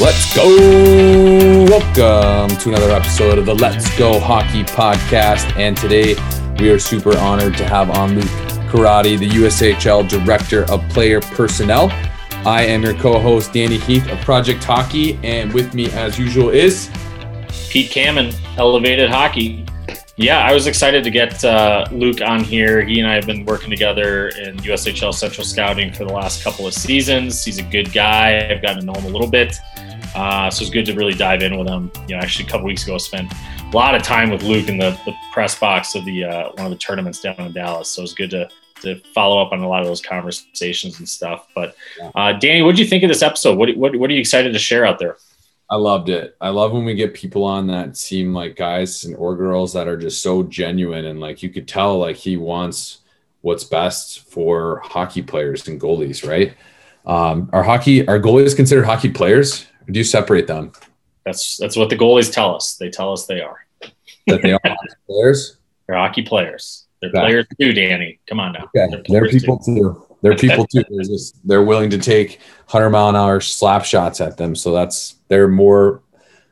Let's go! Welcome to another episode of the Let's Go Hockey Podcast. And today we are super honored to have on Luke Corradi, the USHL Director of Player Personnel. I am your co host, Danny Heath of Project Hockey. And with me, as usual, is Pete Kamen, Elevated Hockey. Yeah, I was excited to get uh, Luke on here. He and I have been working together in USHL Central Scouting for the last couple of seasons. He's a good guy. I've gotten to know him a little bit. Uh, so it's good to really dive in with him. You know, actually, a couple weeks ago, I spent a lot of time with Luke in the, the press box of the uh, one of the tournaments down in Dallas. So it's good to to follow up on a lot of those conversations and stuff. But uh, Danny, what do you think of this episode? What, what what are you excited to share out there? I loved it. I love when we get people on that seem like guys and or girls that are just so genuine and like you could tell like he wants what's best for hockey players and goalies, right? Um, our hockey, our goalies considered hockey players do you separate them? That's that's what the goalies tell us. They tell us they are. That they are players. They're hockey players. They're players too, Danny. Come on now. Okay. They're, they're people too. too. They're people too. They're just they're willing to take hundred mile an hour slap shots at them. So that's they're more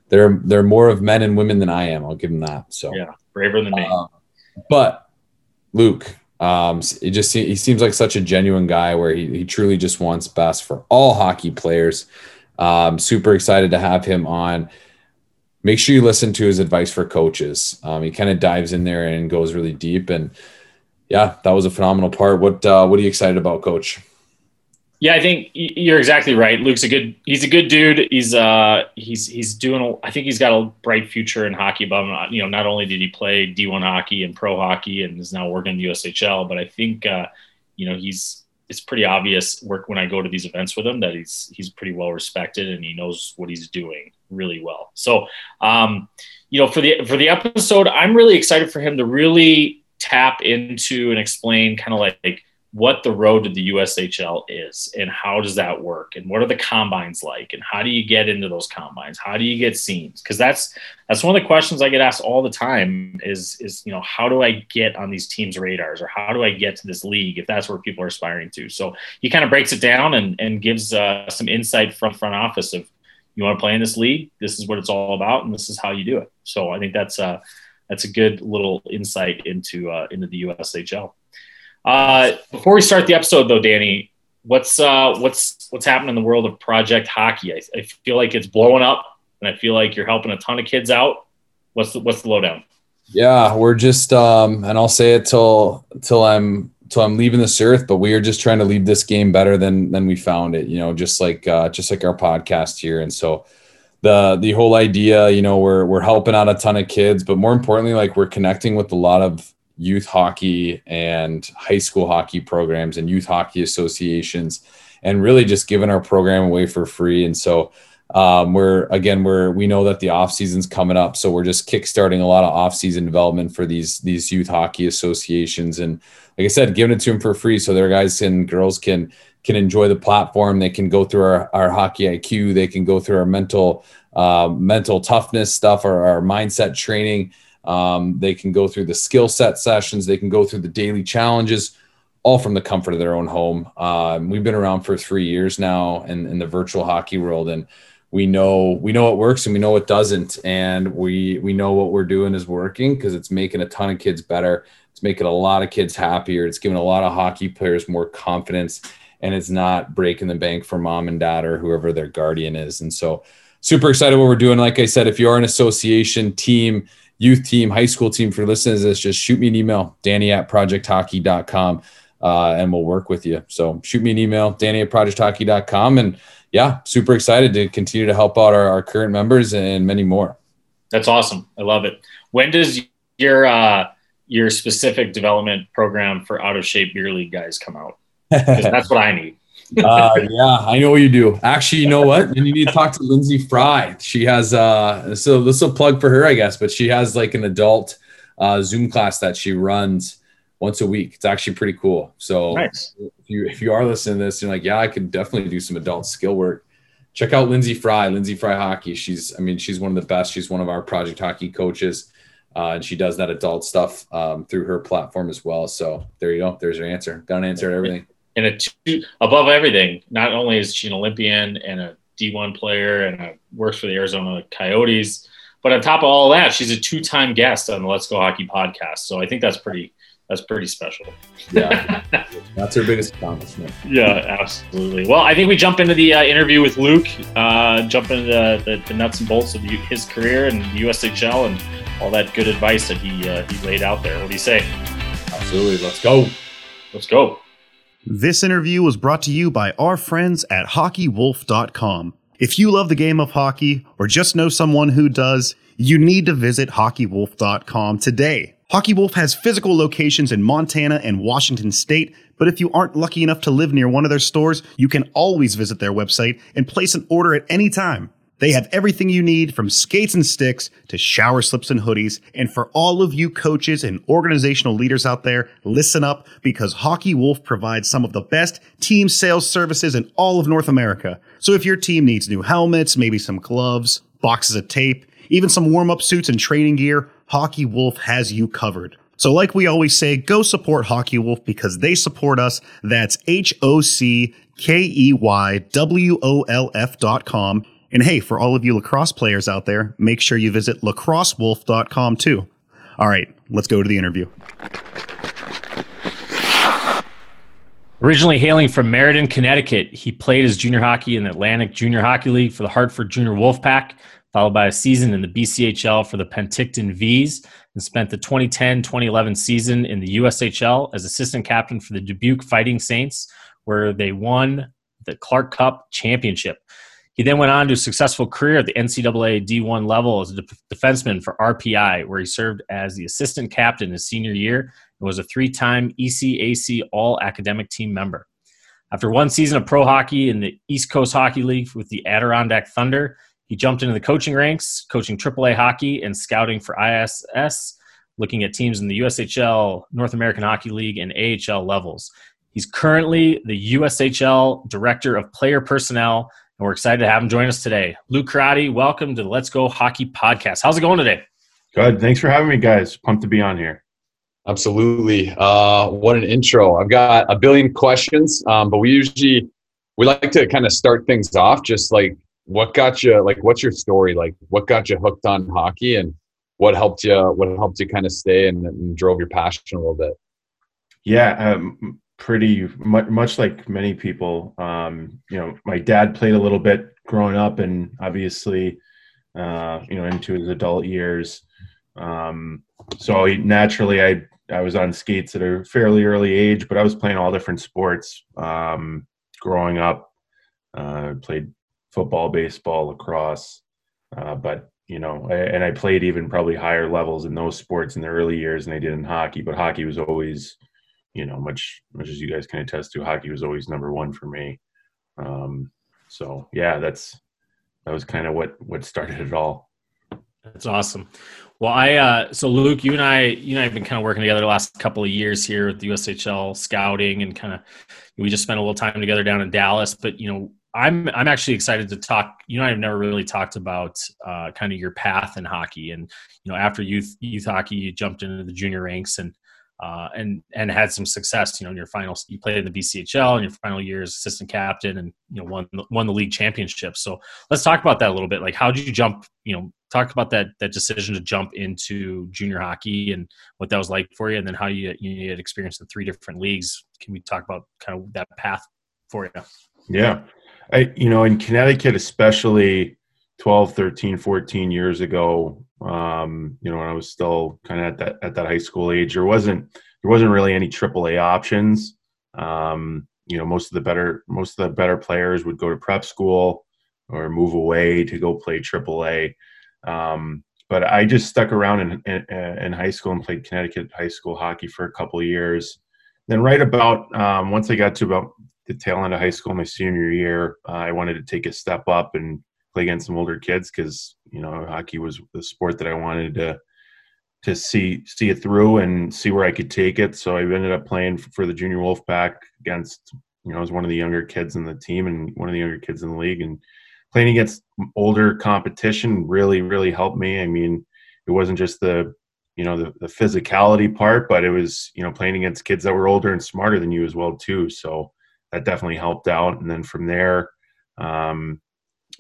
they're they're more of men and women than I am. I'll give them that. So yeah, braver than me. Uh, but Luke, um, it just he seems like such a genuine guy where he, he truly just wants best for all hockey players. Um, super excited to have him on. Make sure you listen to his advice for coaches. Um, he kind of dives in there and goes really deep. And yeah, that was a phenomenal part. What uh, what are you excited about, Coach? Yeah, I think you're exactly right. Luke's a good. He's a good dude. He's uh he's he's doing. I think he's got a bright future in hockey. But you know, not only did he play D1 hockey and pro hockey, and is now working in the USHL, but I think uh, you know he's it's pretty obvious work when I go to these events with him that he's he's pretty well respected and he knows what he's doing really well. So, um, you know, for the for the episode, I'm really excited for him to really tap into and explain kind of like what the road to the USHL is and how does that work and what are the combines like and how do you get into those combines? How do you get seen? Because that's that's one of the questions I get asked all the time is is you know how do I get on these teams' radars or how do I get to this league if that's where people are aspiring to? So he kind of breaks it down and and gives uh, some insight from front office of you want to play in this league, this is what it's all about and this is how you do it. So I think that's uh that's a good little insight into uh, into the USHL. Uh, before we start the episode, though, Danny, what's uh, what's what's happening in the world of Project Hockey? I, I, feel like it's blowing up, and I feel like you're helping a ton of kids out. What's the what's the lowdown? Yeah, we're just, um, and I'll say it till till I'm till I'm leaving this earth, but we are just trying to leave this game better than than we found it. You know, just like uh, just like our podcast here, and so the the whole idea, you know, we're we're helping out a ton of kids, but more importantly, like we're connecting with a lot of youth hockey and high school hockey programs and youth hockey associations and really just giving our program away for free. And so um, we're again we're we know that the off season's coming up. So we're just kickstarting a lot of off season development for these these youth hockey associations. And like i said giving it to them for free so their guys and girls can can enjoy the platform. They can go through our, our hockey iq they can go through our mental uh, mental toughness stuff our, our mindset training um, they can go through the skill set sessions, they can go through the daily challenges, all from the comfort of their own home. Um, we've been around for three years now in, in the virtual hockey world, and we know we know what works and we know what doesn't, and we we know what we're doing is working because it's making a ton of kids better. It's making a lot of kids happier. It's giving a lot of hockey players more confidence, and it's not breaking the bank for mom and dad or whoever their guardian is. And so, super excited what we're doing. Like I said, if you are an association team youth team, high school team for listening to this, just shoot me an email, Danny at projecthockey.com, uh, and we'll work with you. So shoot me an email, Danny at projecthockey.com. And yeah, super excited to continue to help out our, our current members and many more. That's awesome. I love it. When does your uh, your specific development program for out of shape beer league guys come out? That's what I need uh, yeah, I know you do. Actually, you know what? And you need to talk to Lindsay Fry. She has uh so this will plug for her, I guess, but she has like an adult uh Zoom class that she runs once a week. It's actually pretty cool. So nice. if you if you are listening to this, you're like, yeah, I could definitely do some adult skill work. Check out Lindsay Fry, Lindsay Fry Hockey. She's, I mean, she's one of the best. She's one of our project hockey coaches. Uh, and she does that adult stuff um, through her platform as well. So there you go. There's your answer. Got an answer to everything and a two above everything. Not only is she an Olympian and a D1 player and uh, works for the Arizona Coyotes. But on top of all that, she's a two-time guest on the Let's Go Hockey podcast. So I think that's pretty that's pretty special. Yeah, that's her biggest accomplishment. Yeah, absolutely. Well, I think we jump into the uh, interview with Luke, uh, jump into the, the, the, nuts and bolts of his career and the USHL and all that good advice that he uh, he laid out there. What do you say? Absolutely. Let's go. Let's go. This interview was brought to you by our friends at HockeyWolf.com. If you love the game of hockey or just know someone who does, you need to visit HockeyWolf.com today. Hockey Wolf has physical locations in Montana and Washington State, but if you aren't lucky enough to live near one of their stores, you can always visit their website and place an order at any time. They have everything you need from skates and sticks to shower slips and hoodies. And for all of you coaches and organizational leaders out there, listen up because Hockey Wolf provides some of the best team sales services in all of North America. So if your team needs new helmets, maybe some gloves, boxes of tape, even some warm up suits and training gear, Hockey Wolf has you covered. So, like we always say, go support Hockey Wolf because they support us. That's H O C K E Y W O L F dot com. And hey, for all of you lacrosse players out there, make sure you visit lacrossewolf.com too. All right, let's go to the interview. Originally hailing from Meriden, Connecticut, he played his junior hockey in the Atlantic Junior Hockey League for the Hartford Junior Wolfpack followed by a season in the BCHL for the Penticton Vees, and spent the 2010 2011 season in the USHL as assistant captain for the Dubuque Fighting Saints, where they won the Clark Cup championship. He then went on to a successful career at the NCAA D1 level as a defenseman for RPI, where he served as the assistant captain his senior year and was a three time ECAC All Academic Team member. After one season of pro hockey in the East Coast Hockey League with the Adirondack Thunder, he jumped into the coaching ranks, coaching AAA hockey and scouting for ISS, looking at teams in the USHL, North American Hockey League, and AHL levels. He's currently the USHL Director of Player Personnel, and we're excited to have him join us today. Luke Corradi, welcome to the Let's Go Hockey podcast. How's it going today? Good. Thanks for having me, guys. Pumped to be on here. Absolutely. Uh, what an intro. I've got a billion questions, um, but we usually we like to kind of start things off just like what got you like what's your story like what got you hooked on hockey and what helped you what helped you kind of stay and, and drove your passion a little bit yeah um, pretty much, much like many people um, you know my dad played a little bit growing up and obviously uh, you know into his adult years um, so naturally i i was on skates at a fairly early age but i was playing all different sports um, growing up uh, played football, baseball, lacrosse. Uh, but you know, I, and I played even probably higher levels in those sports in the early years than I did in hockey. But hockey was always, you know, much much as you guys can attest to, hockey was always number one for me. Um, so yeah, that's that was kind of what what started it all. That's awesome. Well, I uh, so Luke, you and I, you and I have been kind of working together the last couple of years here with the USHL scouting, and kind of we just spent a little time together down in Dallas. But you know, I'm I'm actually excited to talk. You know, I've never really talked about uh, kind of your path in hockey, and you know, after youth youth hockey, you jumped into the junior ranks and uh, and and had some success. You know, in your final, you played in the BCHL in your final year as assistant captain, and you know, won won the league championship. So let's talk about that a little bit. Like, how did you jump? You know, talk about that that decision to jump into junior hockey and what that was like for you, and then how you you had experience in three different leagues. Can we talk about kind of that path for you? Yeah. I, you know, in Connecticut, especially 12, 13, 14 years ago, um, you know, when I was still kind of at that, at that high school age, there wasn't, there wasn't really any AAA options. Um, you know, most of the better, most of the better players would go to prep school or move away to go play AAA. Um, but I just stuck around in, in, in, high school and played Connecticut high school hockey for a couple years. Then right about um, once I got to about the tail end of high school, my senior year, uh, I wanted to take a step up and play against some older kids because you know hockey was the sport that I wanted to to see see it through and see where I could take it. So I ended up playing for the junior wolf Wolfpack against you know I was one of the younger kids in the team and one of the younger kids in the league and playing against older competition really really helped me. I mean, it wasn't just the you know the, the physicality part, but it was you know playing against kids that were older and smarter than you as well too. So that definitely helped out. And then from there, um,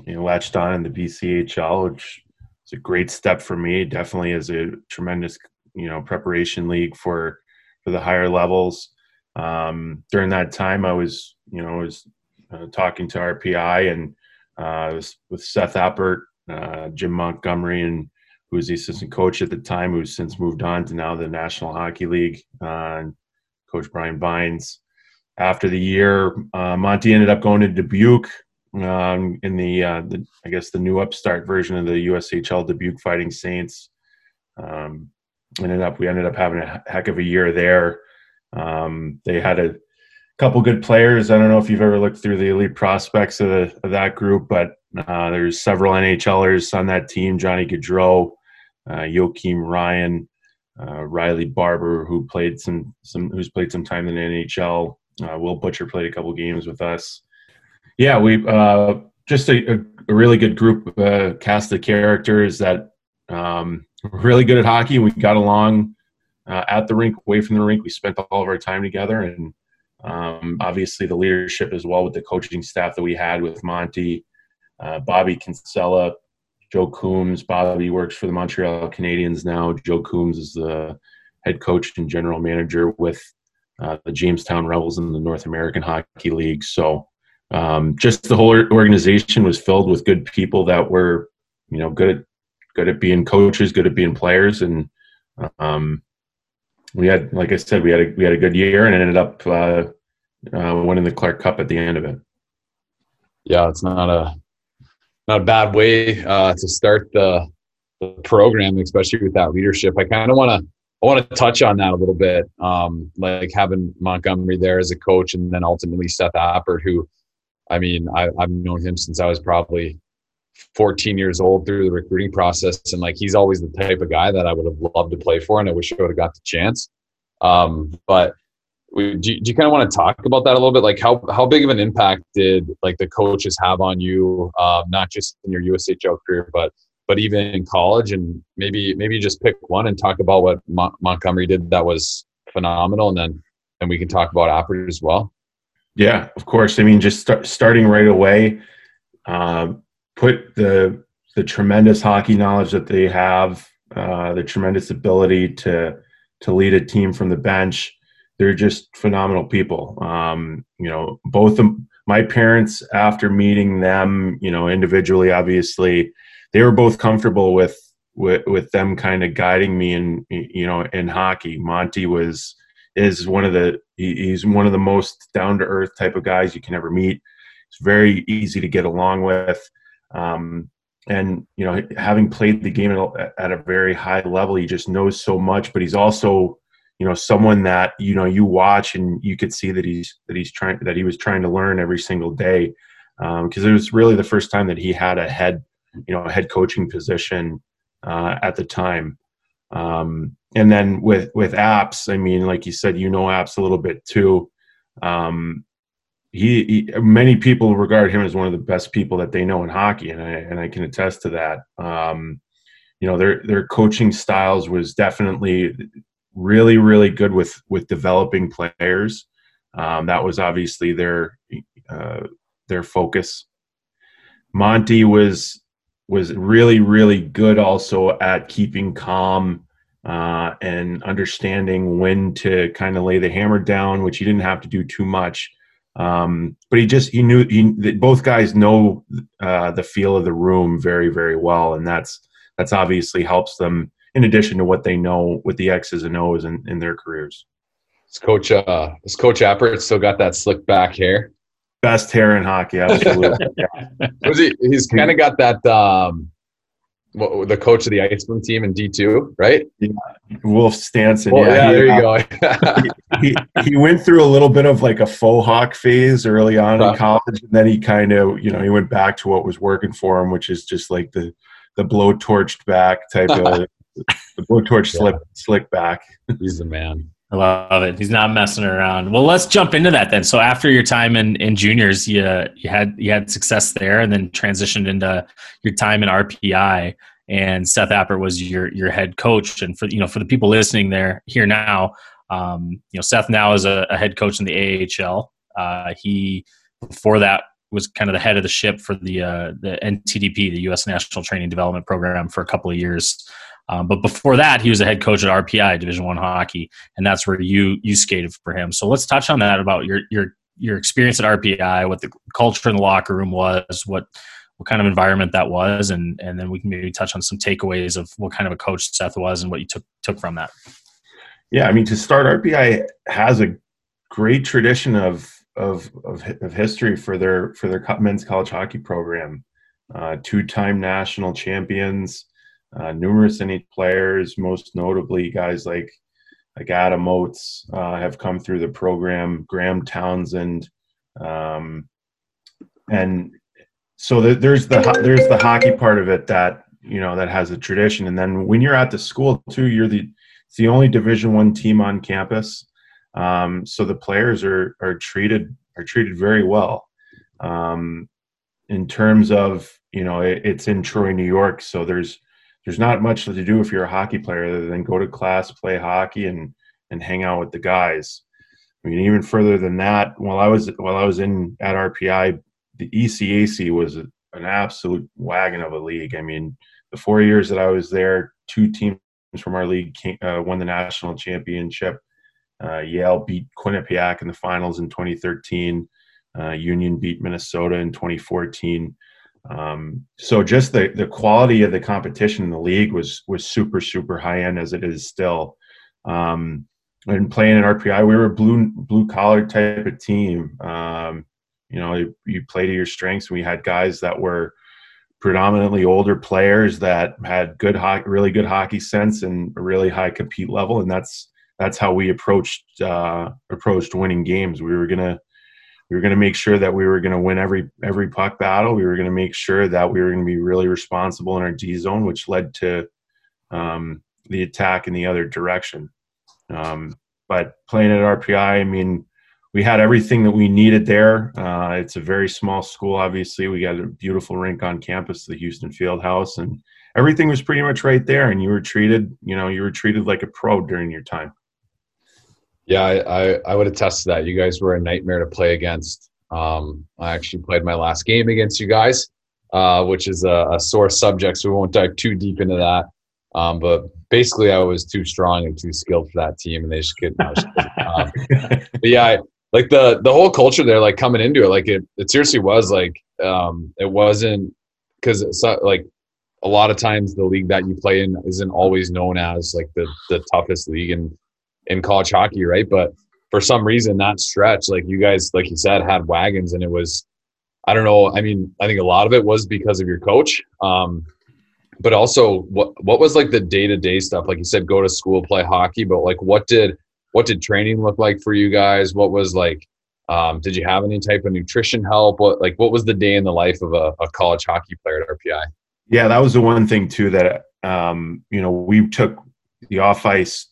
you know, latched on in the BCHL, which is a great step for me. Definitely is a tremendous, you know, preparation league for for the higher levels. Um, during that time, I was, you know, I was uh, talking to RPI and uh, was with Seth Appert, uh, Jim Montgomery, and who was the assistant coach at the time, who's since moved on to now the National Hockey League, uh, Coach Brian Vines. After the year, uh, Monty ended up going to Dubuque um, in the, uh, the, I guess, the new upstart version of the USHL Dubuque Fighting Saints. Um, ended up, we ended up having a heck of a year there. Um, they had a couple good players. I don't know if you've ever looked through the elite prospects of, the, of that group, but uh, there's several NHLers on that team. Johnny Gaudreau, uh, Joakim Ryan, uh, Riley Barber, who played some some who's played some time in the NHL. Uh, Will Butcher played a couple games with us. Yeah, we uh, just a, a, really good group uh, cast of characters that um, really good at hockey. We got along uh, at the rink, away from the rink. We spent all of our time together, and um, obviously the leadership as well with the coaching staff that we had with Monty, uh, Bobby Kinsella, Joe Coombs. Bobby works for the Montreal Canadiens now. Joe Coombs is the head coach and general manager with uh, the Jamestown Rebels in the North American Hockey League. So um, just the whole organization was filled with good people that were, you know, good at good at being coaches, good at being players, and um, we had, like I said, we had a, we had a good year and ended up uh, uh, winning the Clark Cup at the end of it. Yeah, it's not a not a bad way uh, to start the, the, program, especially with that leadership. I kind of want to I want to touch on that a little bit, um, like having Montgomery there as a coach, and then ultimately Seth Appert, who, I mean, I, I've known him since I was probably 14 years old through the recruiting process, and like he's always the type of guy that I would have loved to play for, and I wish I would have got the chance. Um, but do, you, you kind of want to talk about that a little bit? Like how, how big of an impact did like the coaches have on you, um, not just in your USHL career, but, but even in college and maybe, maybe just pick one and talk about what Mo- Montgomery did that was phenomenal. And then, and we can talk about Appert as well. Yeah, of course. I mean, just start, starting right away, uh, put the, the tremendous hockey knowledge that they have, uh, the tremendous ability to, to lead a team from the bench, they're just phenomenal people. Um, you know, both of my parents, after meeting them, you know, individually, obviously, they were both comfortable with with, with them kind of guiding me in you know in hockey. Monty was is one of the he's one of the most down to earth type of guys you can ever meet. It's very easy to get along with. Um, and you know, having played the game at, a very high level, he just knows so much. But he's also you know someone that you know you watch and you could see that he's that he's trying that he was trying to learn every single day because um, it was really the first time that he had a head you know a head coaching position uh, at the time um, and then with with apps i mean like you said you know apps a little bit too um, he, he, many people regard him as one of the best people that they know in hockey and i and i can attest to that um, you know their their coaching styles was definitely really really good with with developing players. Um, that was obviously their uh, their focus. Monty was was really really good also at keeping calm uh, and understanding when to kind of lay the hammer down, which he didn't have to do too much. Um, but he just he knew he both guys know uh, the feel of the room very very well, and that's that's obviously helps them in addition to what they know with the X's and O's in, in their careers. Is Coach uh, is Coach Appert still got that slick back hair? Best hair in hockey, absolutely. Was he, he's kind of got that. Um, the coach of the Iceland team in D two, right? Yeah. Wolf Stanson. Well, yeah, yeah, there you uh, go. he, he, he went through a little bit of like a faux hawk phase early on in college, and then he kind of, you know, he went back to what was working for him, which is just like the the blow torched back type of the blowtorch yeah. slick slick back. He's the man. I love it. He's not messing around. Well, let's jump into that then. So after your time in, in juniors, you you had you had success there, and then transitioned into your time in RPI. And Seth Appert was your your head coach. And for you know for the people listening there here now, um, you know Seth now is a, a head coach in the AHL. Uh, he before that was kind of the head of the ship for the uh, the NTDP, the U.S. National Training Development Program, for a couple of years. Um, but before that, he was a head coach at RPI Division One hockey, and that's where you you skated for him. So let's touch on that about your your your experience at RPI, what the culture in the locker room was, what what kind of environment that was, and and then we can maybe touch on some takeaways of what kind of a coach Seth was and what you took took from that. Yeah, I mean, to start, RPI has a great tradition of of of, of history for their for their men's college hockey program. Uh, two-time national champions, uh, numerous NH players, most notably guys like like Adam Oates uh, have come through the program. Graeme Townshend, um, and so the, there's the there's the hockey part of it that you know that has a tradition. And then when you're at the school too, you're the it's the only Division One team on campus. Um, so the players are are treated are treated very well. Um, in terms of you know it, it's in Troy, New York, so there's there's not much to do if you're a hockey player other than go to class, play hockey, and and hang out with the guys. I mean, even further than that, while I was while I was in at RPI, the ECAC was an absolute wagon of a league. I mean, the four years that I was there, two teams from our league came, uh, won the national championship. Uh, Yale beat Quinnipiac in the finals in 2013. Uh, Union beat Minnesota in 2014. Um, so just the the quality of the competition in the league was was super super high end as it is still. Um, and playing in RPI, we were a blue blue collar type of team. Um, you know, you, you play to your strengths. We had guys that were predominantly older players that had good hockey, really good hockey sense and a really high compete level, and that's that's how we approached uh, approached winning games. We were gonna we were gonna make sure that we were gonna win every every puck battle. We were gonna make sure that we were gonna be really responsible in our D zone, which led to um, the attack in the other direction. Um, but playing at RPI, I mean, we had everything that we needed there. Uh, it's a very small school, obviously. We got a beautiful rink on campus, the Houston Field House, and everything was pretty much right there. And you were treated, you know, you were treated like a pro during your time. Yeah, I, I, I would attest to that. You guys were a nightmare to play against. Um, I actually played my last game against you guys, uh, which is a, a, sore subject, so we won't dive too deep into that. Um, but basically, I was too strong and too skilled for that team, and they just couldn't. um, but yeah, I, like the the whole culture there, like coming into it, like it it seriously was like um, it wasn't because like a lot of times the league that you play in isn't always known as like the the toughest league in in college hockey, right? But for some reason that stretch, like you guys, like you said, had wagons and it was I don't know. I mean, I think a lot of it was because of your coach. Um, but also what what was like the day-to-day stuff? Like you said, go to school, play hockey, but like what did what did training look like for you guys? What was like um, did you have any type of nutrition help? What like what was the day in the life of a, a college hockey player at RPI? Yeah, that was the one thing too that um, you know we took the off ice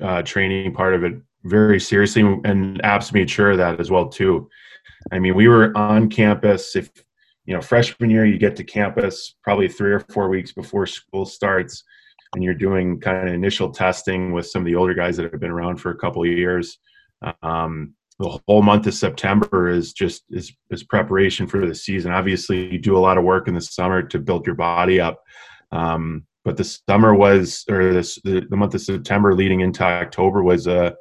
uh, training part of it very seriously, and Apps made sure of that as well too. I mean, we were on campus. If you know, freshman year, you get to campus probably three or four weeks before school starts, and you're doing kind of initial testing with some of the older guys that have been around for a couple of years. Um, the whole month of September is just is, is preparation for the season. Obviously, you do a lot of work in the summer to build your body up. Um, but the summer was or this the, the month of september leading into october was a uh,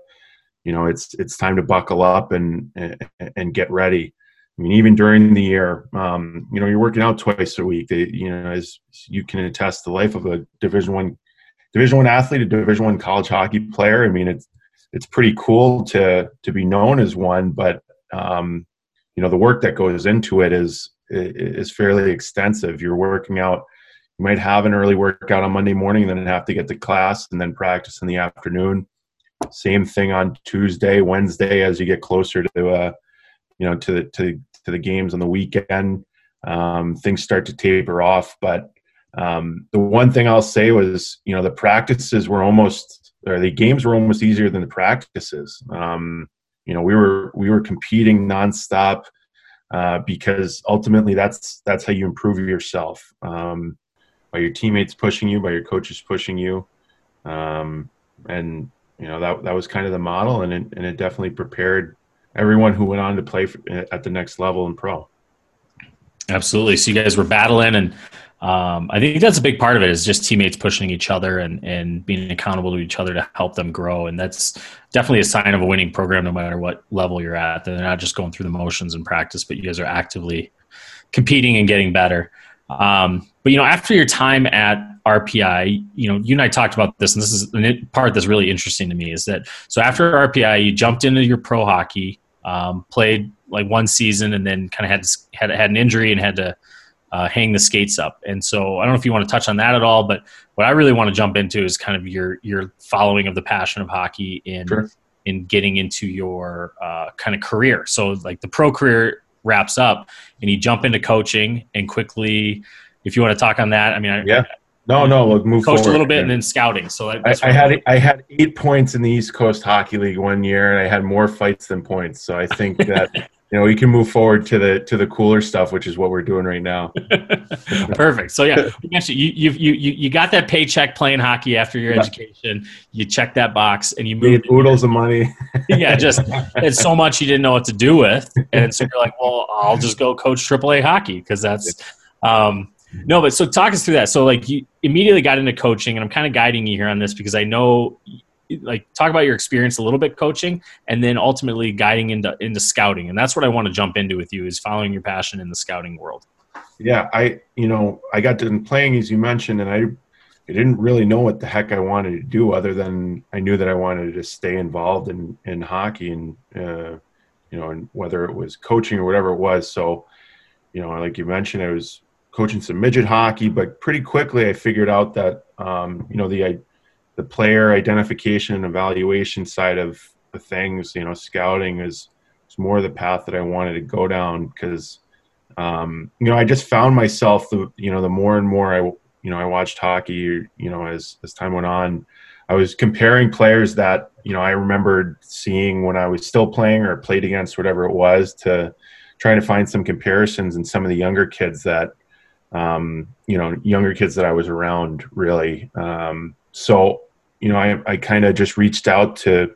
you know it's it's time to buckle up and and, and get ready. I mean even during the year um, you know you're working out twice a week. You know as you can attest the life of a division one division one athlete a division one college hockey player i mean it's it's pretty cool to to be known as one but um, you know the work that goes into it is is fairly extensive. You're working out you might have an early workout on Monday morning, then have to get to class and then practice in the afternoon. Same thing on Tuesday, Wednesday, as you get closer to uh, you know to to to the games on the weekend. Um, things start to taper off, but um, the one thing I'll say was, you know, the practices were almost, or the games were almost easier than the practices. Um, you know, we were we were competing nonstop uh, because ultimately that's that's how you improve yourself. Um, by your teammates pushing you, by your coaches pushing you, um, and you know that that was kind of the model, and it, and it definitely prepared everyone who went on to play for, at the next level in pro. Absolutely. So you guys were battling, and um, I think that's a big part of it is just teammates pushing each other and and being accountable to each other to help them grow. And that's definitely a sign of a winning program, no matter what level you're at. They're not just going through the motions in practice, but you guys are actively competing and getting better. Um, but you know, after your time at RPI, you know, you and I talked about this, and this is the part that's really interesting to me is that so after RPI, you jumped into your pro hockey, um, played like one season, and then kind of had had had an injury and had to uh, hang the skates up. And so I don't know if you want to touch on that at all, but what I really want to jump into is kind of your your following of the passion of hockey in sure. in getting into your uh, kind of career. So like the pro career wraps up, and you jump into coaching and quickly. If you want to talk on that, I mean, I, yeah. No, no, we'll move coached forward. a little bit and then scouting. So I, I had I had eight points in the East Coast Hockey League one year, and I had more fights than points. So I think that you know we can move forward to the to the cooler stuff, which is what we're doing right now. Perfect. So yeah, you you you you got that paycheck playing hockey after your education. You check that box and you move oodles of money. yeah, just it's so much you didn't know what to do with, and so you're like, well, I'll just go coach AAA hockey because that's. Um, no, but so talk us through that. So like you immediately got into coaching, and I'm kind of guiding you here on this because I know, like, talk about your experience a little bit coaching, and then ultimately guiding into into scouting, and that's what I want to jump into with you is following your passion in the scouting world. Yeah, I you know I got done playing as you mentioned, and I I didn't really know what the heck I wanted to do other than I knew that I wanted to stay involved in in hockey and uh, you know and whether it was coaching or whatever it was. So you know, like you mentioned, I was coaching some midget hockey, but pretty quickly I figured out that um, you know the the player identification and evaluation side of the things, you know, scouting is is more the path that I wanted to go down because um, you know I just found myself the you know the more and more I you know I watched hockey you know as as time went on, I was comparing players that you know I remembered seeing when I was still playing or played against whatever it was to trying to find some comparisons in some of the younger kids that um, you know, younger kids that I was around really. Um, so, you know, I, I kind of just reached out to,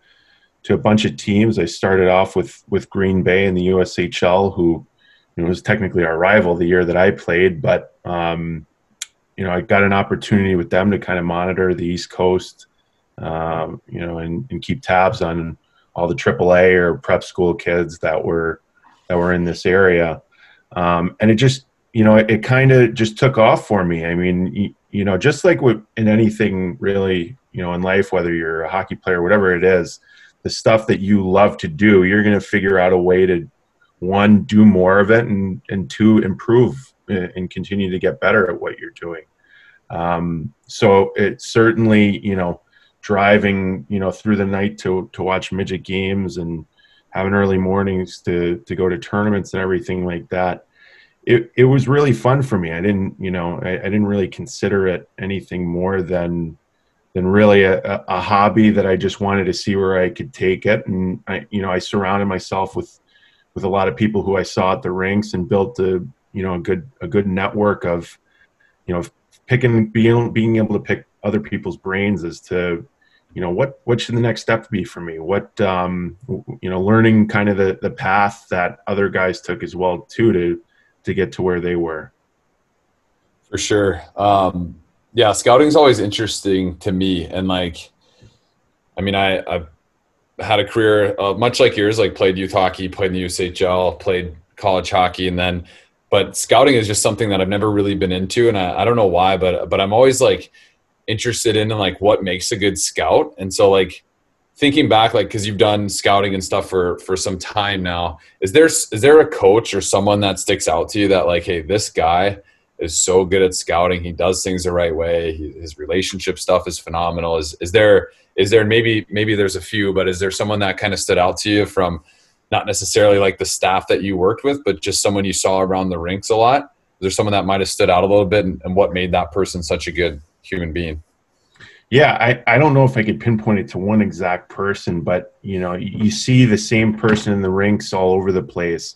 to a bunch of teams. I started off with, with Green Bay and the USHL, who, you know, was technically our rival the year that I played, but, um, you know, I got an opportunity with them to kind of monitor the East Coast, um, you know, and, and keep tabs on all the AAA or prep school kids that were that were in this area. Um, and it just you know, it, it kind of just took off for me. I mean, you know, just like with, in anything really, you know, in life, whether you're a hockey player, whatever it is, the stuff that you love to do, you're going to figure out a way to one, do more of it, and and two, improve and continue to get better at what you're doing. Um, so it certainly, you know, driving, you know, through the night to to watch midget games and having early mornings to to go to tournaments and everything like that it, it was really fun for me. I didn't, you know, I, I didn't really consider it anything more than than really a, a, hobby that I just wanted to see where I could take it. And I, you know, I surrounded myself with with a lot of people who I saw at the rinks and built a you know a good a good network of you know picking being being able to pick other people's brains as to you know what what should the next step be for me what um you know learning kind of the the path that other guys took as well too to to get to where they were. For sure. Um, yeah, scouting is always interesting to me. And like, I mean, I, I've had a career uh, much like yours, like played youth hockey, played in the USHL, played college hockey, and then, but scouting is just something that I've never really been into. And I, I don't know why, but, but I'm always like interested in like what makes a good scout. And so like, thinking back like because you've done scouting and stuff for for some time now is there is there a coach or someone that sticks out to you that like hey this guy is so good at scouting he does things the right way he, his relationship stuff is phenomenal is is there is there maybe maybe there's a few but is there someone that kind of stood out to you from not necessarily like the staff that you worked with but just someone you saw around the rinks a lot? Is there someone that might have stood out a little bit and, and what made that person such a good human being yeah, I, I don't know if I could pinpoint it to one exact person, but you know, you see the same person in the rinks all over the place.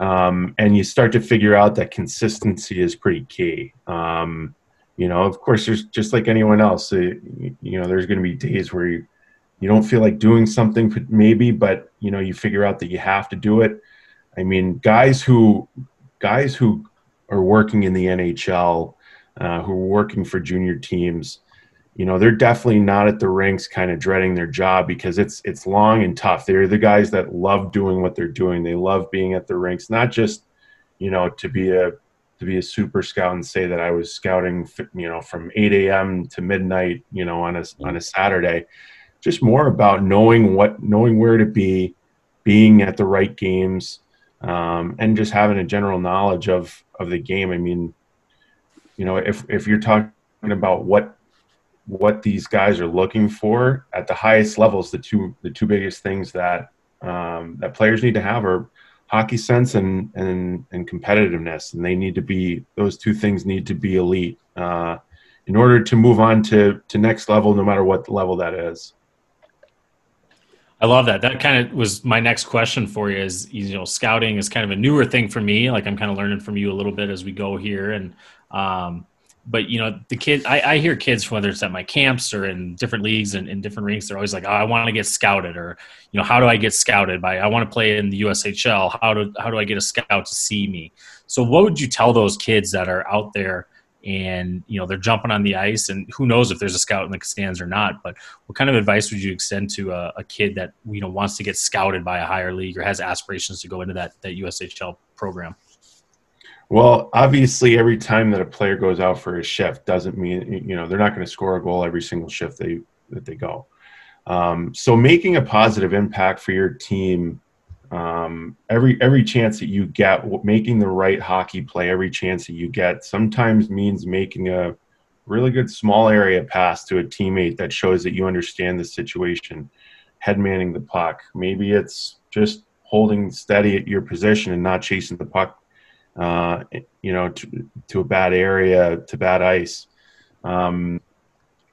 Um, and you start to figure out that consistency is pretty key. Um, you know, of course, there's just like anyone else, uh, you know, there's going to be days where you, you don't feel like doing something maybe, but you know, you figure out that you have to do it. I mean, guys who, guys who are working in the NHL, uh, who are working for junior teams, you know, they're definitely not at the rinks kind of dreading their job because it's it's long and tough. They're the guys that love doing what they're doing. They love being at the rinks, not just, you know, to be a to be a super scout and say that I was scouting, you know, from 8 a.m. to midnight, you know, on a on a Saturday. Just more about knowing what, knowing where to be, being at the right games, um, and just having a general knowledge of of the game. I mean, you know, if if you're talking about what what these guys are looking for at the highest levels, the two the two biggest things that um, that players need to have are hockey sense and and and competitiveness, and they need to be those two things need to be elite uh, in order to move on to to next level, no matter what level that is. I love that. That kind of was my next question for you. Is you know, scouting is kind of a newer thing for me. Like I'm kind of learning from you a little bit as we go here, and um, but you know the kids I, I, hear kids whether it's at my camps or in different leagues and in different rinks they're always like oh, i want to get scouted or you know how do i get scouted by i want to play in the ushl how do how do i get a scout to see me? So what would you tell those kids that are out there and you know they're jumping on the ice and who knows if there's a scout in the stands or not but what kind of advice would you extend to a, a kid that you know wants to get scouted by a higher league or has aspirations to go into that that ushl program well, obviously, every time that a player goes out for a shift doesn't mean you know they're not going to score a goal every single shift they that they go. Um, so, making a positive impact for your team um, every every chance that you get, making the right hockey play every chance that you get, sometimes means making a really good small area pass to a teammate that shows that you understand the situation. Head manning the puck. Maybe it's just holding steady at your position and not chasing the puck uh, you know, to, to, a bad area, to bad ice. Um,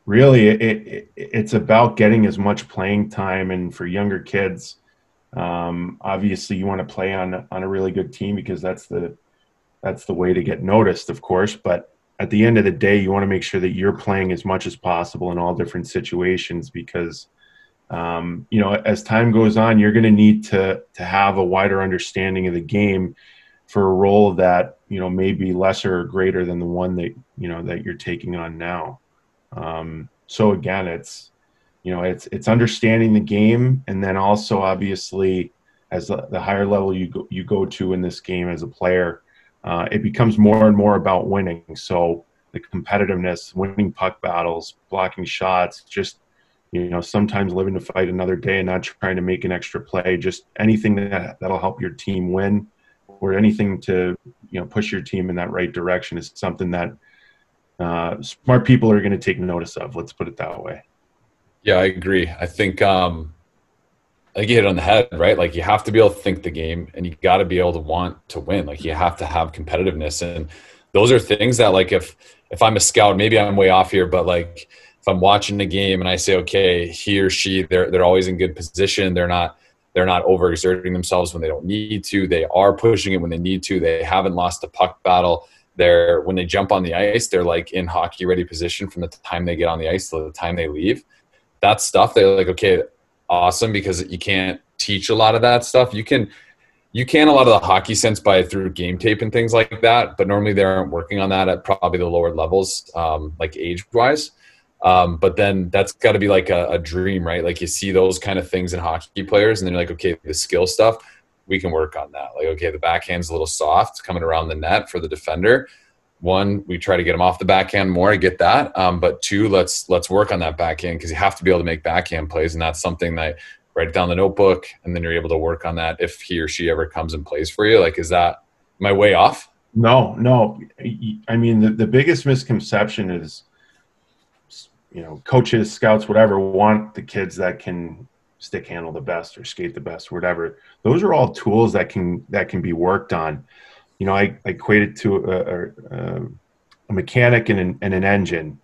really, it, it, it's about getting as much playing time. And for younger kids, um, obviously, you want to play on on a really good team because that's the that's the way to get noticed, of course. But at the end of the day, you want to make sure that you're playing as much as possible in all different situations because. Um, you know, as time goes on, you're going to need to to have a wider understanding of the game for a role that you know may be lesser or greater than the one that you know that you're taking on now. Um, so again, it's you know it's it's understanding the game, and then also obviously as the, the higher level you go, you go to in this game as a player, uh, it becomes more and more about winning. So the competitiveness, winning puck battles, blocking shots, just you know sometimes living to fight another day and not trying to make an extra play, just anything that that'll help your team win or anything to you know push your team in that right direction is something that uh, smart people are going to take notice of. Let's put it that way. Yeah, I agree. I think um, I think you hit on the head, right? Like you have to be able to think the game, and you got to be able to want to win. Like you have to have competitiveness, and those are things that, like, if if I'm a scout, maybe I'm way off here, but like if I'm watching the game and I say, okay, he or she, they're they're always in good position. They're not they're not overexerting themselves when they don't need to. They are pushing it when they need to. They haven't lost a puck battle. They're when they jump on the ice, they're like in hockey ready position from the time they get on the ice to the time they leave. That stuff they're like, okay, awesome because you can't teach a lot of that stuff. You can you can a lot of the hockey sense by through game tape and things like that, but normally they aren't working on that at probably the lower levels, um, like age wise. Um, but then that's got to be like a, a, dream, right? Like you see those kind of things in hockey players, and then you're like, okay, the skill stuff, we can work on that. Like, okay, the backhand's a little soft coming around the net for the defender. One, we try to get them off the backhand more. I get that, um, but two, let's let's work on that backhand because you have to be able to make backhand plays, and that's something that write it down the notebook, and then you're able to work on that if he or she ever comes and plays for you. Like, is that my way off? No, no. I mean, the, the biggest misconception is you know, coaches, scouts, whatever, want the kids that can stick handle the best or skate the best, whatever. Those are all tools that can that can be worked on. You know, I, I equate it to a, a, a mechanic and an, and an, engine.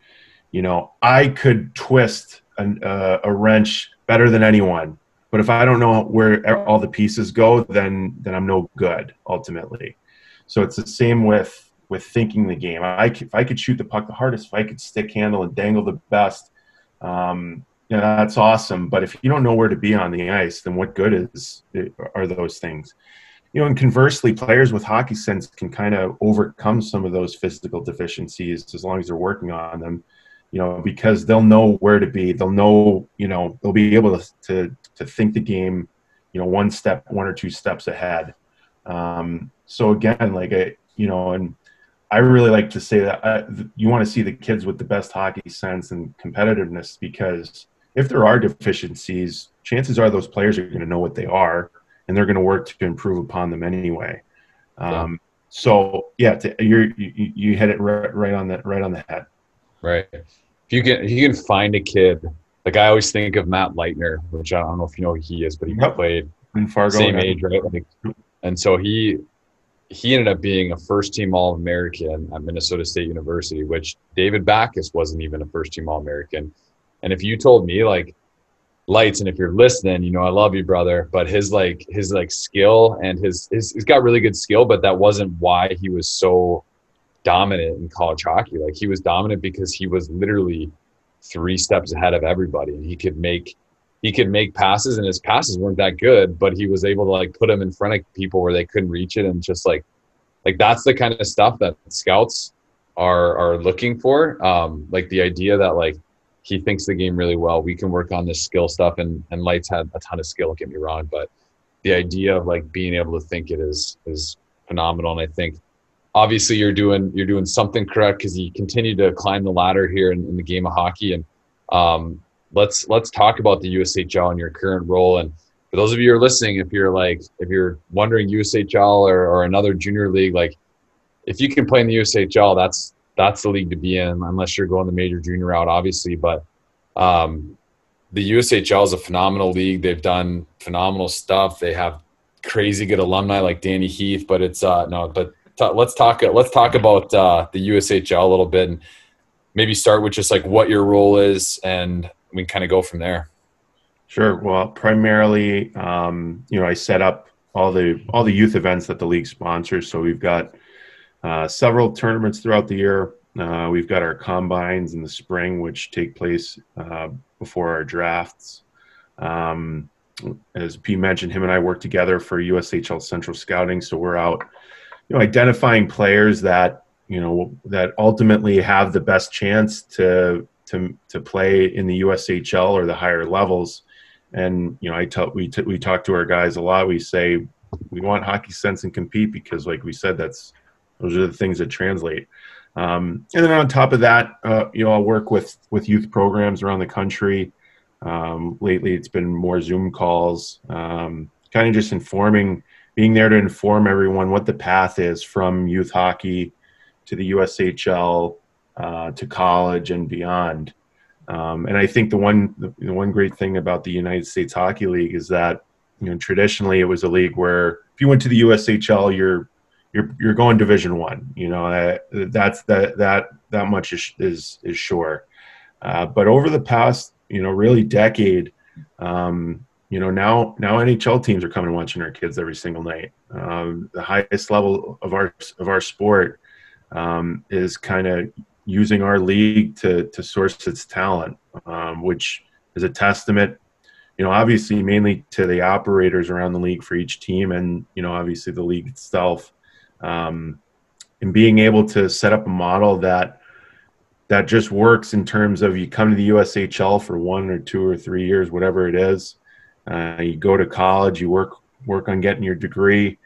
You know, I could twist an, uh, a wrench better than anyone, but if I don't know where all the pieces go, then then I'm no good ultimately. So it's the same with with thinking the game. I, if I could shoot the puck the hardest, if I could stick handle and dangle the best, um, you know, that's awesome. But if you don't know where to be on the ice, then what good is are those things? you know, and conversely, players with hockey sense can kind of overcome some of those physical deficiencies as long as they're working on them. You know, because they'll know where to be. They'll know, you know, they'll be able to to, to think the game, you know, one step, one or two steps ahead. Um, so again, like I, you know, and I really like to say that I, you want to see the kids with the best hockey sense and competitiveness because if there are deficiencies, chances are those players are going to know what they are and they're going to work to improve upon them anyway. Um, yeah. So yeah, to, you you hit it right, right on the right on the head. Right. If you can if you can find a kid like I always think of Matt Leitner, which I don't know if you know who he is, but he yep. played in Fargo, same age, right? Like, and so he he ended up being a first team All American at Minnesota State University, which David Backus wasn't even a first team All American. And if you told me like lights, and if you're listening, you know I love you, brother. But his like his like skill and his, his he's got really good skill, but that wasn't why he was so dominant in college hockey. Like he was dominant because he was literally three steps ahead of everybody, and he could make he could make passes, and his passes weren't that good, but he was able to like put them in front of people where they couldn't reach it, and just like like that's the kind of stuff that scouts are are looking for. Um, like the idea that like he thinks the game really well. We can work on this skill stuff, and and Lights had a ton of skill. Get me wrong, but the idea of like being able to think it is is phenomenal. And I think obviously you're doing you're doing something correct because you continue to climb the ladder here in, in the game of hockey. And um, let's let's talk about the USHL and your current role. And for those of you who are listening, if you're like if you're wondering USHL or, or another junior league, like if you can play in the USHL, that's that's the league to be in, unless you're going the major junior route, obviously. But um, the USHL is a phenomenal league. They've done phenomenal stuff. They have crazy good alumni like Danny Heath. But it's uh, no, but t- let's talk. Let's talk about uh, the USHL a little bit, and maybe start with just like what your role is, and we can kind of go from there. Sure. Well, primarily, um, you know, I set up all the all the youth events that the league sponsors. So we've got uh, several tournaments throughout the year. Uh, we've got our combines in the spring, which take place uh, before our drafts. Um, as P mentioned, him and I work together for USHL Central Scouting, so we're out, you know, identifying players that you know that ultimately have the best chance to to to play in the USHL or the higher levels. And you know, I tell we t- we talk to our guys a lot. We say we want hockey sense and compete because, like we said, that's those are the things that translate. Um, and then on top of that, uh, you know, I'll work with with youth programs around the country. Um, lately, it's been more Zoom calls, um, kind of just informing, being there to inform everyone what the path is from youth hockey to the USHL uh, to college and beyond. Um, and I think the one the one great thing about the United States Hockey League is that you know traditionally it was a league where if you went to the USHL, you're you're you're going Division One. You know uh, that's that that that much is is, is sure. Uh, but over the past you know really decade, um, you know now now NHL teams are coming and watching our kids every single night. Um, the highest level of our of our sport um, is kind of using our league to to source its talent, um, which is a testament you know, obviously mainly to the operators around the league for each team, and you know, obviously the league itself um, and being able to set up a model that that just works in terms of you come to the USHL for one or two or three years, whatever it is. Uh, you go to college, you work work on getting your degree,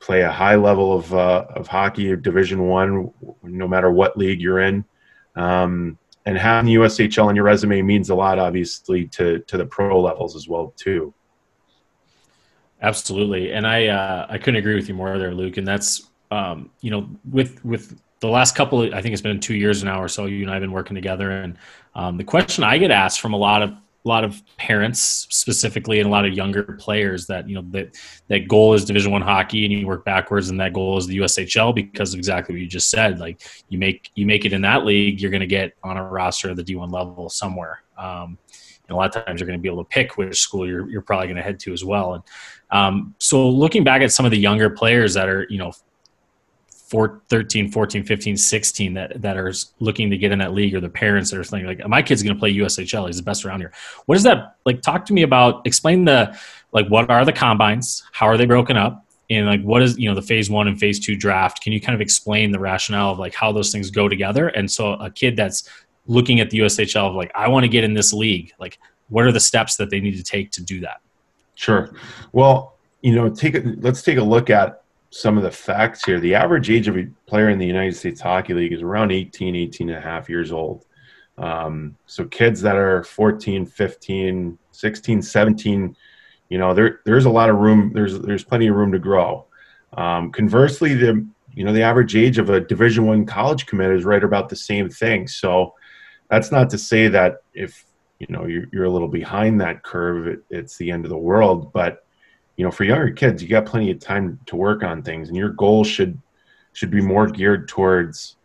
play a high level of uh, of hockey Division One, no matter what league you're in. Um, and having the USHL on your resume means a lot, obviously, to to the pro levels as well too. Absolutely, and I uh, I couldn't agree with you more there, Luke. And that's um, you know, with with the last couple, of, I think it's been two years now or so. You and I have been working together, and um, the question I get asked from a lot of a lot of parents specifically and a lot of younger players that you know that that goal is division one hockey and you work backwards and that goal is the ushl because of exactly what you just said. Like you make you make it in that league you're going to get on a roster of the d1 level somewhere. Um, and a lot of times you're going to be able to pick which school you're, you're probably going to head to as well. And um, so looking back at some of the younger players that are you know four, 13, 14, 15, 16 that, that are looking to get in that league or the parents that are thinking like, my kid's going to play USHL. He's the best around here. What is that? Like, talk to me about, explain the, like, what are the combines? How are they broken up? and like what is you know the phase one and phase two draft can you kind of explain the rationale of like how those things go together and so a kid that's looking at the ushl like i want to get in this league like what are the steps that they need to take to do that sure well you know take let's take a look at some of the facts here. The average age of a player in the united states hockey league is around 18 18 and a half years old. Um, so kids that are 14 15 16 17 you know there there's a lot of room there's there's plenty of room to grow. Um, conversely the you know the average age of a division one college commit is right about the same thing. So that's not to say that if you know you're, you're a little behind that curve it, it's the end of the world but you know for younger kids you got plenty of time to work on things and your goal should should be more geared towards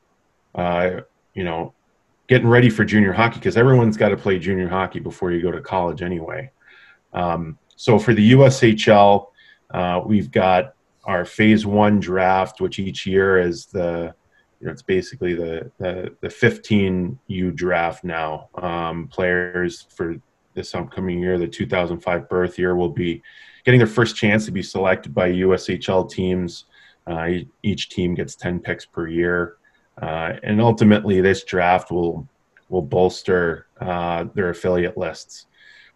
uh, you know getting ready for junior hockey because everyone's got to play junior hockey before you go to college anyway um, so for the USHL, uh, we've got our phase one draft, which each year is the, you know, it's basically the the, the 15 U draft now. Um, players for this upcoming year, the 2005 birth year, will be getting their first chance to be selected by USHL teams. Uh, each team gets 10 picks per year, uh, and ultimately, this draft will will bolster uh, their affiliate lists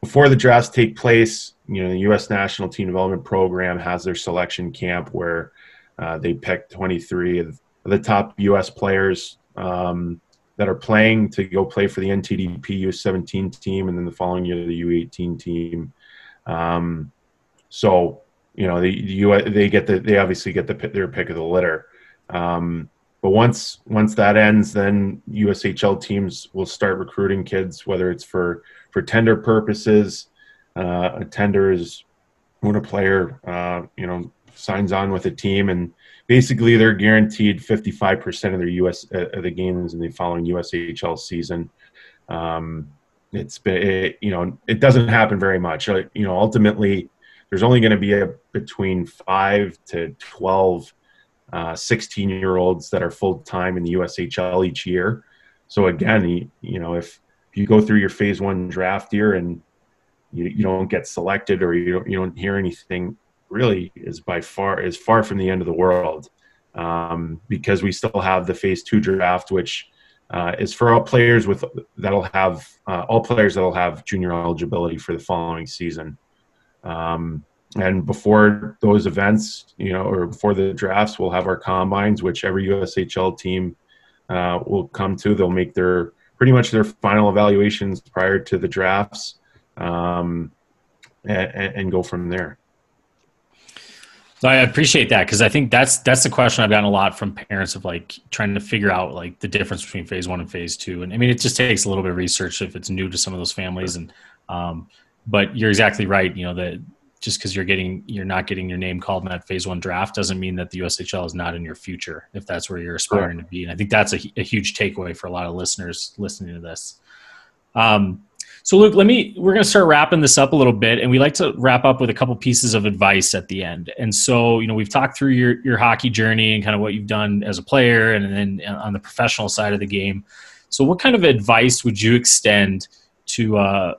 before the drafts take place, you know, the U.S. National Team Development Program has their selection camp where uh, they pick 23 of the top U.S. players um, that are playing to go play for the NTDP U17 team, and then the following year the U18 team. Um, so, you know, the, they get the they obviously get the their pick of the litter. Um, but once once that ends, then USHL teams will start recruiting kids, whether it's for for tender purposes. Uh, a tender is when a player uh, you know signs on with a team, and basically they're guaranteed 55% of their US uh, the games in the following USHL season. Um, it's been it, you know it doesn't happen very much. You know ultimately there's only going to be a between five to 12 uh, 16 year olds that are full time in the USHL each year. So again, you, you, know, if, if you go through your phase one draft year and you, you don't get selected or you don't, you don't hear anything really is by far is far from the end of the world um, because we still have the phase two draft, which uh, is for all players with that'll have uh, all players that'll have junior eligibility for the following season. Um, and before those events, you know, or before the drafts, we'll have our combines, which every USHL team uh, will come to. They'll make their pretty much their final evaluations prior to the drafts, um, and, and go from there. So I appreciate that because I think that's that's the question I've gotten a lot from parents of like trying to figure out like the difference between phase one and phase two. And I mean, it just takes a little bit of research if it's new to some of those families. And um, but you're exactly right. You know that just because you're getting you're not getting your name called in that phase one draft doesn't mean that the USHL is not in your future if that's where you're aspiring to be. And I think that's a, a, huge takeaway for a lot of listeners listening to this. Um, so Luke, let me we're going to start wrapping this up a little bit, and we like to wrap up with a couple pieces of advice at the end. And so you know we've talked through your your hockey journey and kind of what you've done as a player, and then on the professional side of the game. So what kind of advice would you extend? To uh,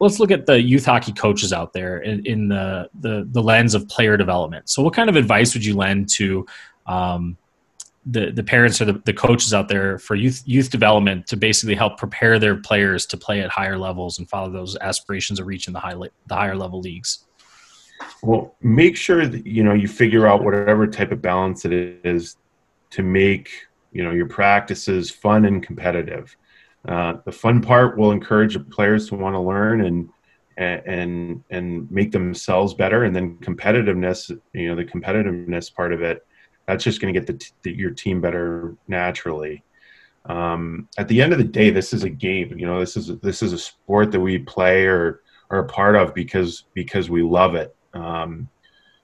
let's look at the youth hockey coaches out there in, in, the, the, the lens of player development. So, what kind of advice would you lend to um, the the parents or the, the coaches out there for youth youth development to basically help prepare their players to play at higher levels and follow those aspirations of reaching the high the higher level leagues? Well, make sure that you know you figure out whatever type of balance it is to make you know your practices fun and competitive uh, the fun part will encourage players to want to learn and and and make themselves better and then competitiveness you know the competitiveness part of it that's just going to get the, the, your team better naturally. Um, at the end of the day this is a game you know this is this is a sport that we play or are a part of because because we love it. Um,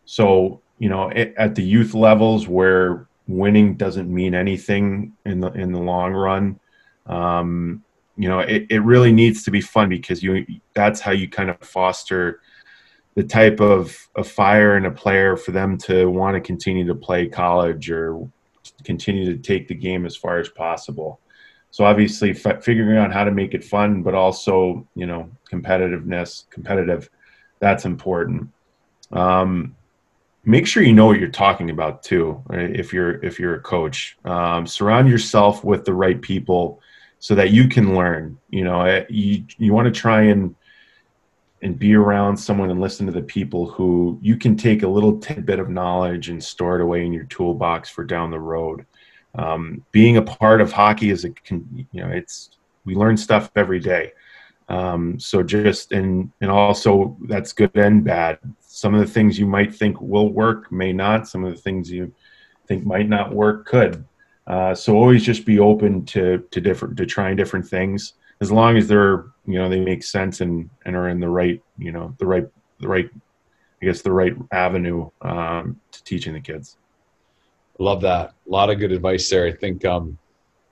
so you know it, at the youth levels where winning doesn't mean anything in the in the long run um, you know it, it really needs to be fun because you that's how you kind of foster the type of, of fire in a player for them to want to continue to play college or continue to take the game as far as possible so obviously f- figuring out how to make it fun but also you know competitiveness competitive that's important um, make sure you know what you're talking about too. Right? If you're if you're a coach, um, surround yourself with the right people so that you can learn. You know, eh, you you want to try and and be around someone and listen to the people who you can take a little tidbit of knowledge and store it away in your toolbox for down the road. Um, being a part of hockey is a you know it's we learn stuff every day. Um, so just and and also that's good and bad. Some of the things you might think will work may not. Some of the things you think might not work could. Uh, so always just be open to to different to trying different things as long as they're you know they make sense and and are in the right you know the right the right I guess the right avenue um, to teaching the kids. Love that. A lot of good advice there. I think um,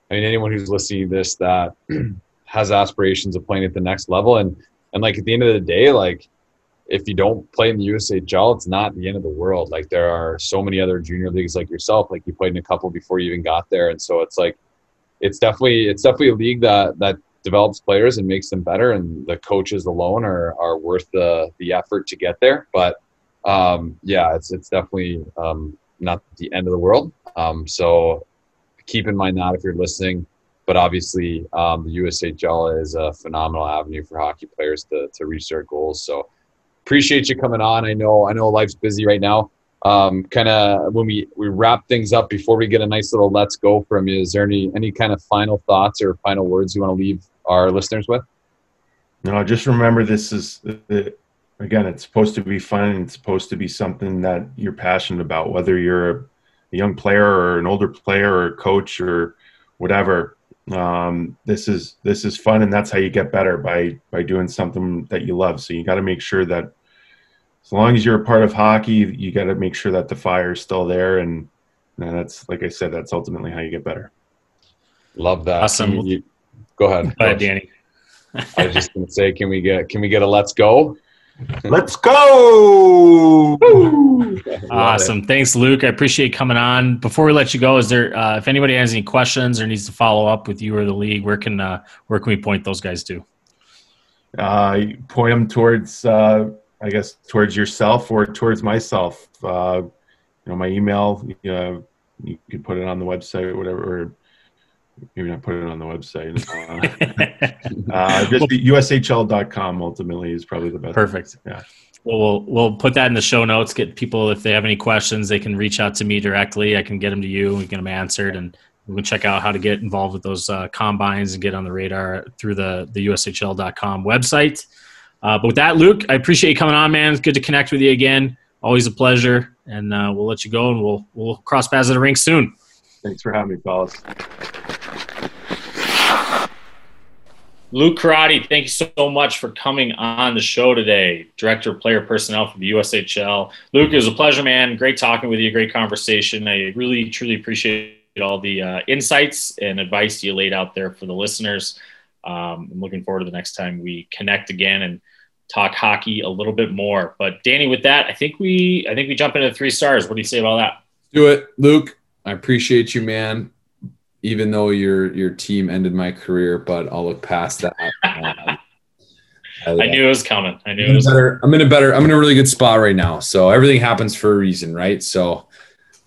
I mean anyone who's listening to this that has aspirations of playing at the next level and and like at the end of the day like if you don't play in the USHL, it's not the end of the world. Like there are so many other junior leagues like yourself, like you played in a couple before you even got there. And so it's like, it's definitely, it's definitely a league that, that develops players and makes them better. And the coaches alone are, are worth the, the effort to get there. But um, yeah, it's, it's definitely um, not the end of the world. Um, so keep in mind that if you're listening, but obviously um, the USHL is a phenomenal avenue for hockey players to, to reach their goals. So appreciate you coming on. I know I know life's busy right now. Um, kind of when we we wrap things up before we get a nice little let's go from you. Is there any any kind of final thoughts or final words you want to leave our listeners with? No, just remember this is again. It's supposed to be fun. It's supposed to be something that you're passionate about, whether you're a, a young player or an older player or a coach or whatever um, this is this is fun and that's how you get better by by doing something that you love. So you got to make sure that as long as you're a part of hockey you got to make sure that the fire is still there and, and that's like i said that's ultimately how you get better. Love that. Awesome. You, go ahead go ahead. Danny. I was just gonna say can we get can we get a let's go Let's go! awesome. Thanks, Luke. I appreciate coming on. Before we let you go, is there uh, if anybody has any questions or needs to follow up with you or the league, where can uh, where can we point those guys to? Uh, point them towards, uh, I guess, towards yourself or towards myself. Uh, you know, my email. Uh, you could put it on the website or whatever. Or maybe not put it on the website. uh, just ushl.com ultimately is probably the best. Perfect. Yeah. Well, we'll we'll put that in the show notes. Get people if they have any questions, they can reach out to me directly. I can get them to you. We get them answered, and we can check out how to get involved with those uh, combines and get on the radar through the the ushl.com website. Uh, but with that, Luke, I appreciate you coming on, man. It's good to connect with you again. Always a pleasure, and uh, we'll let you go, and we'll we'll cross paths at the rink soon. Thanks for having me, fellas. Luke Corradi, thank you so much for coming on the show today. Director of Player Personnel for the USHL. Luke, it was a pleasure, man. Great talking with you. Great conversation. I really, truly appreciate all the uh, insights and advice you laid out there for the listeners. Um, I'm looking forward to the next time we connect again and talk hockey a little bit more. But Danny, with that, I think we, I think we jump into three stars. What do you say about that? Do it, Luke. I appreciate you, man even though your your team ended my career, but I'll look past that. Um, I knew it was coming. I knew it was better. I'm in a better. I'm in a really good spot right now. So everything happens for a reason, right? So,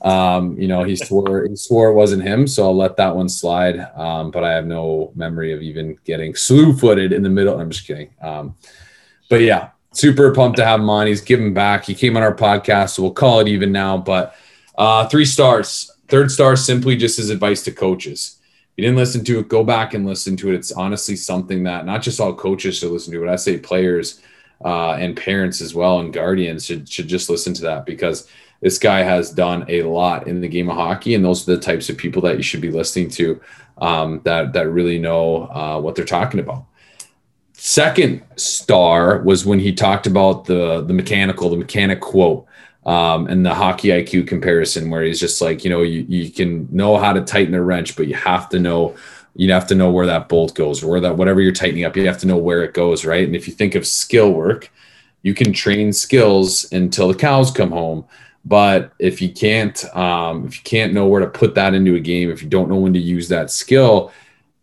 um, you know, he swore he swore it wasn't him, so I'll let that one slide. Um, but I have no memory of even getting slew footed in the middle. I'm just kidding. Um, but yeah, super pumped to have him on. He's giving back. He came on our podcast, so we'll call it even now. But uh, three stars. Third star simply just as advice to coaches. If you didn't listen to it, go back and listen to it. It's honestly something that not just all coaches should listen to, but I say players uh, and parents as well and guardians should, should just listen to that because this guy has done a lot in the game of hockey. And those are the types of people that you should be listening to um, that, that really know uh, what they're talking about second star was when he talked about the the mechanical the mechanic quote um, and the hockey IQ comparison, where he's just like, you know, you, you can know how to tighten a wrench, but you have to know, you have to know where that bolt goes, where that whatever you're tightening up, you have to know where it goes, right? And if you think of skill work, you can train skills until the cows come home. But if you can't, um, if you can't know where to put that into a game, if you don't know when to use that skill,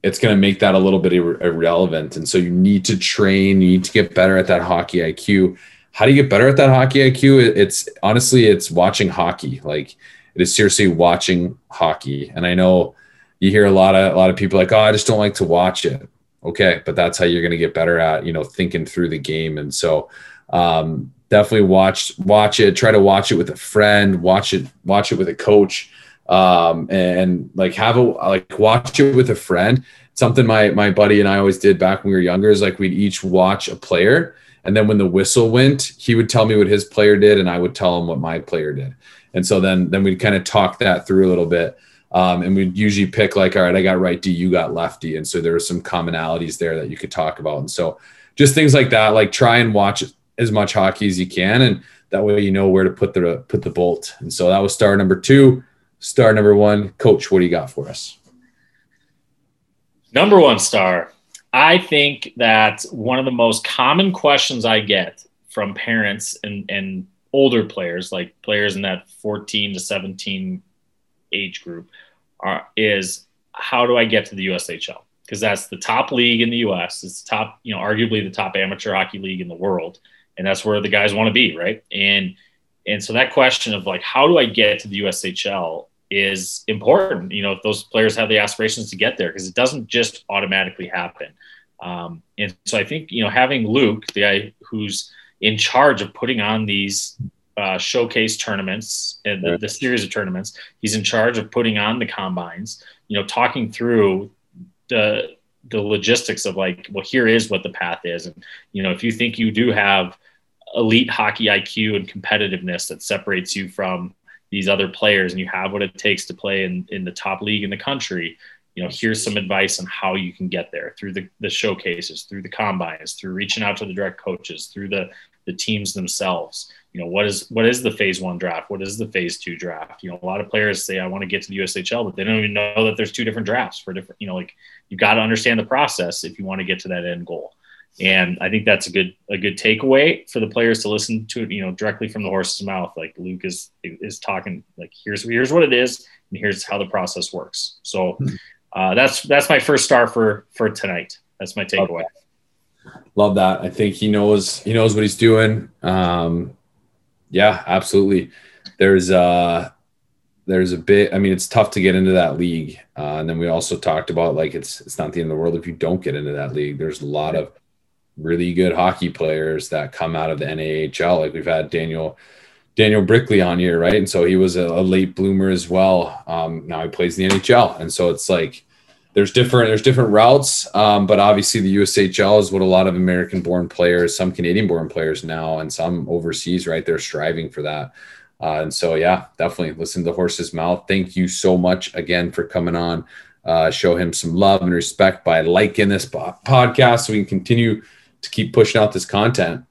it's going to make that a little bit ir- irrelevant. And so you need to train, you need to get better at that hockey IQ how do you get better at that hockey IQ? It's honestly, it's watching hockey. Like it is seriously watching hockey. And I know you hear a lot of a lot of people like, oh, I just don't like to watch it. Okay, but that's how you're going to get better at you know thinking through the game. And so um, definitely watch watch it. Try to watch it with a friend. Watch it watch it with a coach. Um, and, and like have a like watch it with a friend. Something my my buddy and I always did back when we were younger is like we'd each watch a player and then when the whistle went, he would tell me what his player did, and I would tell him what my player did. And so then then we'd kind of talk that through a little bit. Um, and we'd usually pick like, all right, I got righty, you got lefty, and so there were some commonalities there that you could talk about. And so just things like that, like try and watch as much hockey as you can, and that way you know where to put the put the bolt. And so that was star number two. Star number one, coach, what do you got for us? Number one star, I think that one of the most common questions I get from parents and, and older players, like players in that 14 to 17 age group, are, is how do I get to the USHL? Because that's the top league in the US. It's the top, you know, arguably the top amateur hockey league in the world. And that's where the guys want to be, right? And and so that question of like, how do I get to the USHL is important. You know, if those players have the aspirations to get there, because it doesn't just automatically happen. Um, and so I think you know having Luke, the guy who's in charge of putting on these uh, showcase tournaments and the, the, series of tournaments, he's in charge of putting on the combines. You know, talking through the the logistics of like, well, here is what the path is, and you know, if you think you do have elite hockey IQ and competitiveness that separates you from these other players and you have what it takes to play in, in the top league in the country you know here's some advice on how you can get there through the, the showcases through the combines through reaching out to the direct coaches through the the teams themselves. You know what is what is the phase one draft? What is the phase two draft? You know a lot of players say i want to get to the ushl but they don't even know that there's two different drafts for different you know like you got to understand the process if you want to get to that end goal and i think that's a good a good takeaway for the players to listen to it you know directly from the horse's mouth like luke is is talking like here's here's what it is and here's how the process works so hmm uh, that's that's my first star for for tonight. That's my takeaway. Love that. I think he knows he knows what he's doing. Um, yeah, absolutely. There's uh there's a bit. I mean, it's tough to get into that league. Uh, and then we also talked about like it's it's not the end of the world if you don't get into that league. There's a lot of really good hockey players that come out of the NAHL. Like we've had Daniel Daniel Brickley on here, right? And so he was a, a late bloomer as well. Um, now he plays in the NHL, and so it's like there's different there's different routes, um, but obviously the USHL is what a lot of American-born players, some Canadian-born players now, and some overseas, right? They're striving for that. Uh, and so, yeah, definitely listen to the horse's mouth. Thank you so much again for coming on. Uh, show him some love and respect by liking this podcast so we can continue to keep pushing out this content.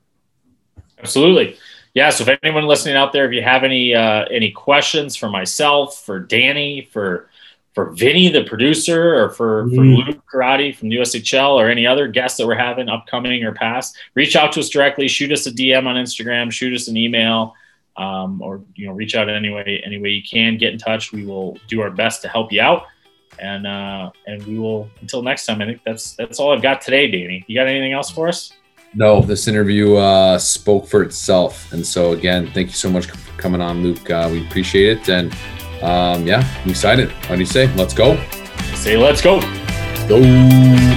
Absolutely yeah, so if anyone listening out there, if you have any uh, any questions for myself, for Danny, for for Vinny, the producer, or for, mm-hmm. for Luke Corradi from the USHL, or any other guests that we're having upcoming or past, reach out to us directly. Shoot us a DM on Instagram. Shoot us an email, um, or you know, reach out any way any way you can. Get in touch. We will do our best to help you out, and uh, and we will until next time. I think that's that's all I've got today, Danny. You got anything else for us? No, this interview uh, spoke for itself. And so, again, thank you so much for coming on, Luke. Uh, we appreciate it. And um, yeah, I'm excited. How do you say? Let's go. Say, let's go. Go.